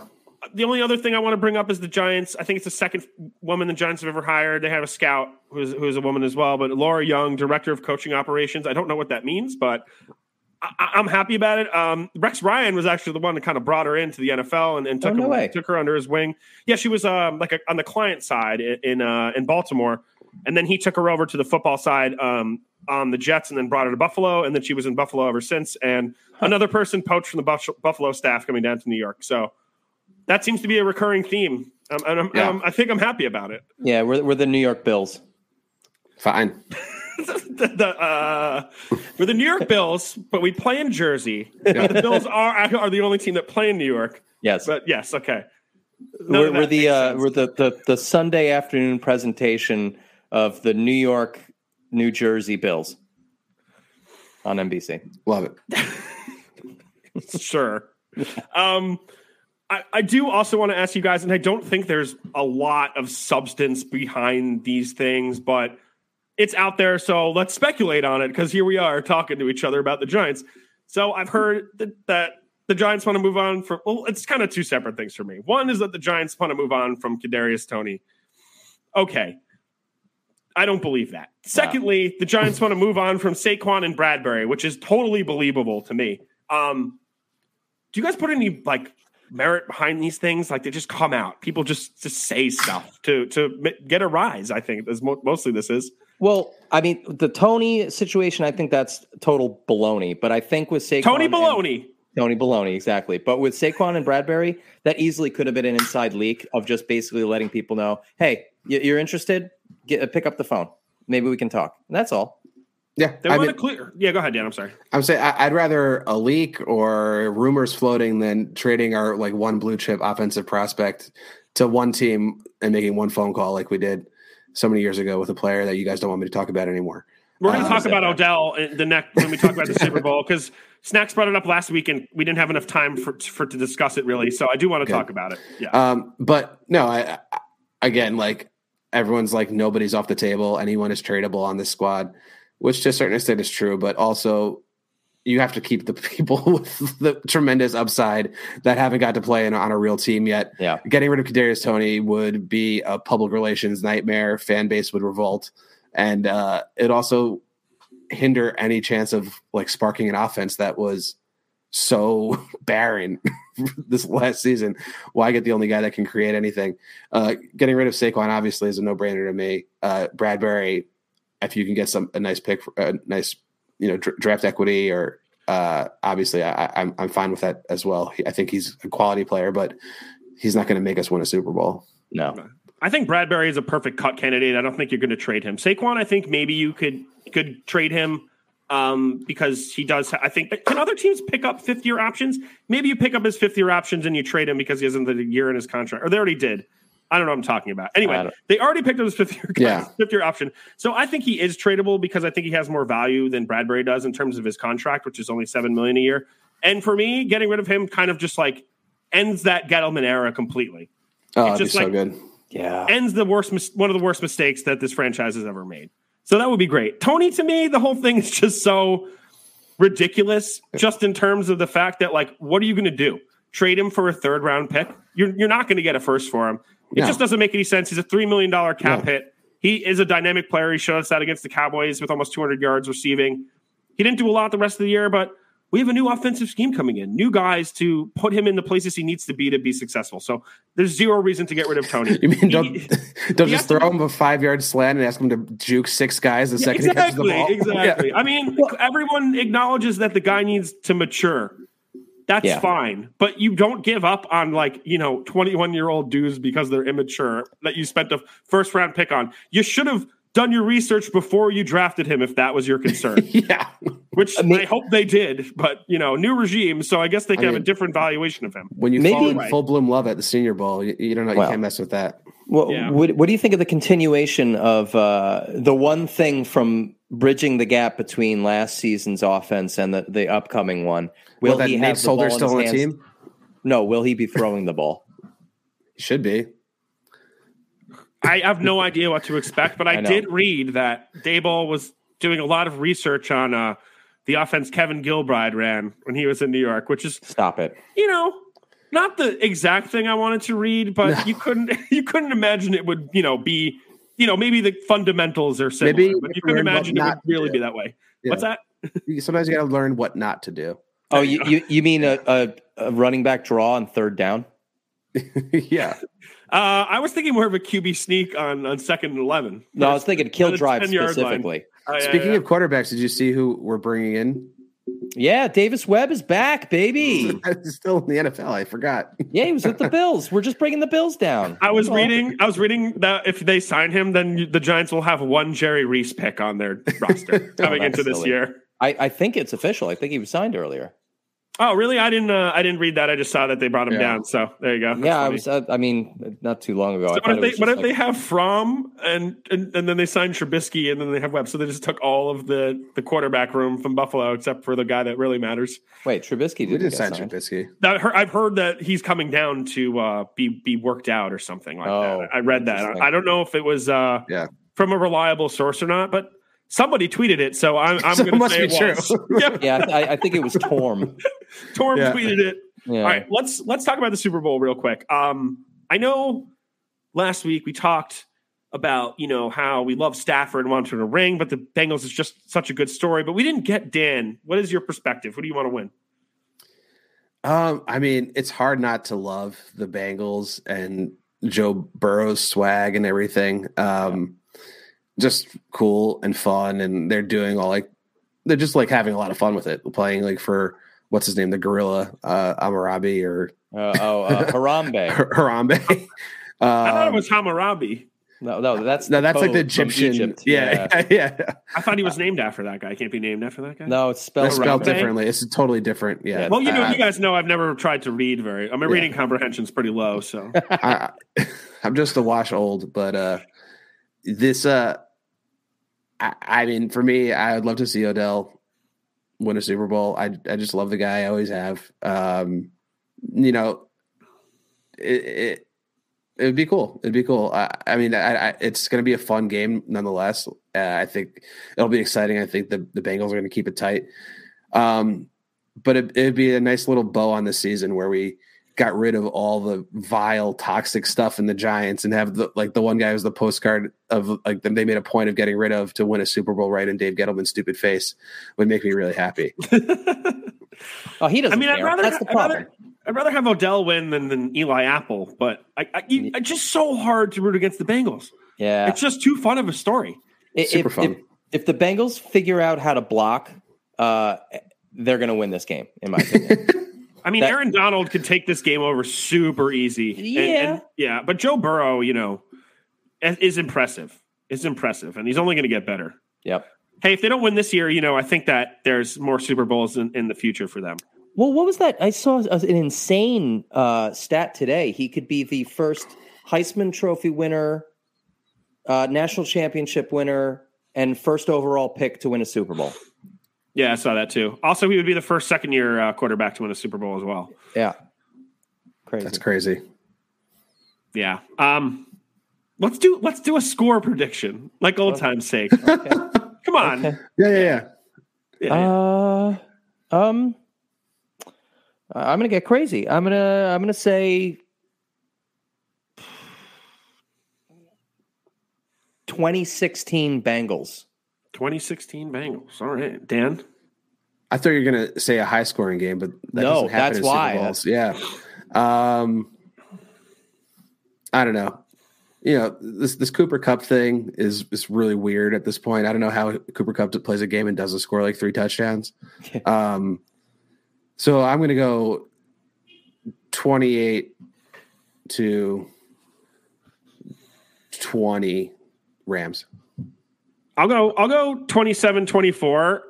the only other thing I want to bring up is the Giants. I think it's the second woman the Giants have ever hired. They have a scout who's who's a woman as well, but Laura Young, director of coaching operations. I don't know what that means, but I, I'm happy about it. Um, Rex Ryan was actually the one that kind of brought her into the NFL and, and took Oh, no her, took her under his wing. Yeah, she was um, like a, on the client side in in, uh, in Baltimore, and then he took her over to the football side um, on the Jets and then brought her to Buffalo, and then she was in Buffalo ever since. And another person poached from the Buffalo staff coming down to New York. So that seems to be a recurring theme, um, and I'm, Yeah. um, I think I'm happy about it. Yeah, we're we're the New York Bills. Fine. the, the, uh, we're the New York Bills, but we play in Jersey. The Bills are are the only team that play in New York. Yes, But yes, okay. None we're, we're the uh, we're the, the the Sunday afternoon presentation of the New York New Jersey Bills on NBC. Love it. sure. Um, I, I do also want to ask you guys, and I don't think there's a lot of substance behind these things, but it's out there. So let's speculate on it because here we are talking to each other about the Giants. So I've heard that, that the Giants want to move on from. Well, it's kind of two separate things for me. One is that the Giants want to move on from Kadarius Toney. Okay. I don't believe that. Secondly, the Giants want to move on from Saquon and Bradbury, which is totally believable to me. Um, do you guys put any like merit behind these things? Like they just come out, people just just say stuff to to get a rise. I think is mo- mostly this is. Well, I mean, the Toney situation, I think that's total baloney. But I think with Saquon, Tony Baloney. Tony Baloney, exactly. But with Saquon and Bradbury, that easily could have been an inside leak of just basically letting people know, hey, you're interested? Get pick up the phone. Maybe we can talk. And that's all. Yeah. They I want mean, to clear. Yeah, go ahead, Dan. I'm sorry. I'm saying I- I'd rather a leak or rumors floating than trading our like one blue chip offensive prospect to one team and making one phone call like we did so many years ago with a player that you guys don't want me to talk about anymore. We're going to Uh, talk about that. Odell in the next when we talk about the Super Bowl because Snacks brought it up last week and we didn't have enough time for for to discuss it really. So I do want to Good. talk about it. Yeah. Um, but no, I, I again like everyone's like nobody's off the table. Anyone is tradable on this squad, which to a certain extent is true, but also you have to keep the people with the tremendous upside that haven't got to play in, on a real team yet. Yeah. Getting rid of Kadarius Toney would be a public relations nightmare. Fan base would revolt, and uh, it also hinder any chance of like sparking an offense that was so barren this last season. Why get the only guy that can create anything? Uh, getting rid of Saquon obviously is a no brainer to me. Uh, Bradbury, if you can get some a nice pick, a nice you know dr- draft equity, or uh, obviously I, I- I'm I'm fine with that as well. I think he's a quality player, but he's not going to make us win a Super Bowl. No. I think Bradbury is a perfect cut candidate. I don't think you're going to trade him. Saquon, I think maybe you could could trade him um, because he does. I think can other teams pick up fifth year options? Maybe you pick up his fifth year options and you trade him because he hasn't the year in his contract, or they already did. I don't know what I'm talking about. Anyway, they already picked up his fifth year Yeah. fifth year option. So I think he is tradable because I think he has more value than Bradbury does in terms of his contract, which is only seven million a year. And for me, getting rid of him kind of just like ends that Gettleman era completely Oh, It's that'd be just so like- good. Yeah. ends the worst mis- one of the worst mistakes that this franchise has ever made. So that would be great. Toney to me, the whole thing is just so ridiculous just in terms of the fact that like what are you going to do? Trade him for a third round pick? You're you're not going to get a first for him. It No. just doesn't make any sense. He's a 3 million dollar cap No. hit. He is a dynamic player. He showed us that against the Cowboys with almost 200 yards receiving. He didn't do a lot the rest of the year, but we have a new offensive scheme coming in, new guys to put him in the places he needs to be to be successful. So there's zero reason to get rid of Toney. You mean don't He- don't just has to throw him a five yard slant and ask him to juke six guys the second he catches the ball? exactly. I mean, everyone acknowledges that the guy needs to mature. That's Yeah. fine, but you don't give up on like you know twenty one year old dudes because they're immature that you spent a first round pick on. You should have done your research before you drafted him if that was your concern, Yeah. which I, I hope they did. But you know, new regime, so I guess they can have a different valuation of him. When you Maybe- in Right. full bloom love at the Senior Bowl, you, you don't know. Well. you can't mess with that. Well, Yeah. what, what do you think of the continuation of uh, the one thing from bridging the gap between last season's offense and the, the upcoming one? Will Well, that he Nate have the Solder's ball still on the team. No, will he be throwing the ball? He should be. I have no idea what to expect, but I, I did read that Daboll was doing a lot of research on uh, the offense Kevin Gilbride ran when he was in New York, which is Stop it. you know not the exact thing I wanted to read, but No. you couldn't you couldn't imagine it would you know be you know maybe the fundamentals are similar, Maybe but you learn couldn't imagine it would not really do. be that way. Yeah. What's that? Sometimes you got to learn what not to do. Oh, you, you, you mean a, a, a running back draw on third down? yeah. Uh, I was thinking more of a QB sneak on, on second and 11. No, I was thinking Gilbride specifically. Oh, yeah, Speaking yeah. of quarterbacks, did you see who we're bringing in? Yeah, Davis Webb is back, baby. He's still in the NFL. I forgot. Yeah, he was with the Bills. We're just bringing the Bills down. I was That's all. reading. I was reading that if they sign him, then the Giants will have one Jerry Reese pick on their roster coming Oh, that's into this silly. year. I, I think it's official. I think he was signed earlier. Oh, really? I didn't. Uh, I didn't read that. I just saw that they brought him Yeah. down. So there you go. That's yeah, I was. Uh, I mean, not too long ago. So thought what if they what just if they have Fromm and, and and then they signed Trubisky and then they have Webb? So they just took all of the the quarterback room from Buffalo except for the guy that really matters. wait, Trubisky We didn't did get sign signed. Trubisky. That I've heard that he's coming down to uh, be be worked out or something like Oh, that. I read that. I, I don't know if it was uh, Yeah. from a reliable source or not, but somebody tweeted it, so I'm, I'm So going to say be it true. was. yeah, Yeah, I, I think it was Torm. Torm Yeah. tweeted it. Yeah. All right, let's let's talk about the Super Bowl real quick. Um, I know last week we talked about you know how we love Stafford and want him to ring, but the Bengals is just such a good story. But we didn't get Dan. What is your perspective? What do you want to win? Um, I mean, it's hard not to love the Bengals and Joe Burrow's swag and everything. Um, just cool and fun, and they're doing all like they're just like having a lot of fun with it, playing like for what's his name, the gorilla, uh, Amarabi or Uh, oh, uh, Harambe. Harambe. I thought it Um, was Hammurabi. No, no, that's no, that's like the Egyptian. Egypt. Yeah, yeah, yeah. I thought he was named after that guy. Can't be named after that guy. No, it's spelled, That's spelled differently. It's totally different. Yeah. Yeah. Well, you know, Uh, you guys know I've never tried to read very. I mean, Yeah. reading comprehension's pretty low. So I, I'm just a wash old, but uh, this, uh, I, I mean, for me, I would love to see Odell win a Super Bowl. I, I just love the guy. I always have. Um, you know, it, it, it would be cool. It'd be cool. I, I mean, I, I, it's going to be a fun game nonetheless. Uh, I think it'll be exciting. I think the, the Bengals are going to keep it tight. Um, but it, it'd be a nice little bow on the season where we got rid of all the vile, toxic stuff in the Giants and have the like the one guy who's the postcard of like they made a point of getting rid of to win a Super Bowl right in Dave Gettleman's stupid face would make me really happy. Oh, he doesn't I mean, I'd rather, That's the I'd rather, I'd rather have Odell win than, than Eli Apple, but I, I, you- it's just so hard to root against the Bengals. yeah. It's just too fun of a story. I- super if, fun. If, if the Bengals figure out how to block, uh, they're going to win this game, in my opinion. I mean, That- Aaron Donald could take this game over super easy. Yeah. and- yeah. But Joe Burrow, you know, is is impressive. Is impressive, and he's only going to get better. yep. Hey, if they don't win this year, you know, I think that there's more Super Bowls in, in the future for them. Well, what was that? I saw an insane uh, stat today. He could be the first Heisman Trophy winner, uh, national championship winner, and first overall pick to win a Super Bowl. Yeah, I saw that too. Also, he would be the first second year uh, quarterback to win a Super Bowl as well. Yeah, crazy. That's crazy. Yeah. Um, let's do let's do a score prediction, like old time's sake. Okay. Come on. Okay. Yeah, yeah, yeah. Yeah, yeah. Uh, um, I'm gonna get crazy. I'm gonna I'm gonna say 2016 Bengals. 2016 Bengals. All right, Dan. I thought you were gonna say a high scoring game, but that No, doesn't happen that's in Super why. Bowls. Yeah. Um, I don't know. You know this this Cooper Kupp thing is is really weird at this point. I don't know how Cooper Kupp plays a game and doesn't score like three touchdowns. um, so I'm gonna go 28 to 20 Rams. I'll go. I'll go 27-24,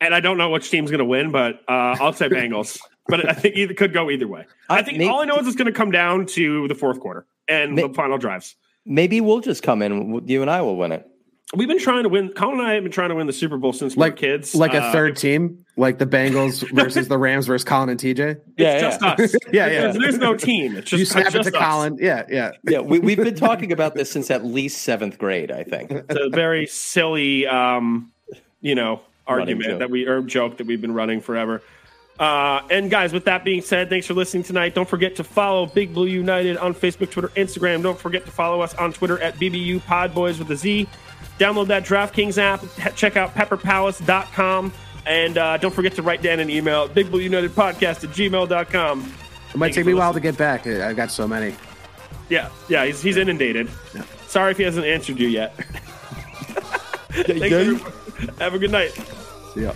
and I don't know which team's going to win, but uh, I'll say Bengals. but I think either could go either way. I I- think may- all I know is it's going to come down to the fourth quarter and the final drives. Maybe we'll just come in. You and I will win it. We've been trying to win. Colin and I have been trying to win the Super Bowl since we Like were kids. like a Uh, third team, like the Bengals versus the Rams versus Colin and TJ. It's Yeah, just yeah. us. Yeah, yeah. There's, there's no team. It's just you snap it just to us. Colin. Yeah, yeah. Yeah, we, we've been talking about this since at least seventh grade. I think. It's a very silly, um, you know, argument that we or joke that we've been running forever. Uh, and guys, with that being said, thanks for listening tonight. Don't forget to follow Big Blue United on Facebook, Twitter, Instagram. Don't forget to follow us on Twitter at BBU Podboys with a Z. Download that DraftKings app. Check out pepperpalace.com. And uh, don't forget to write Dan an email at bigblueunitedpodcast at gmail.com. It might take me a while to get back. I've got so many. Yeah, yeah, he's he's inundated. Yeah. Sorry if he hasn't answered you yet. Thanks. Have a good night. See ya.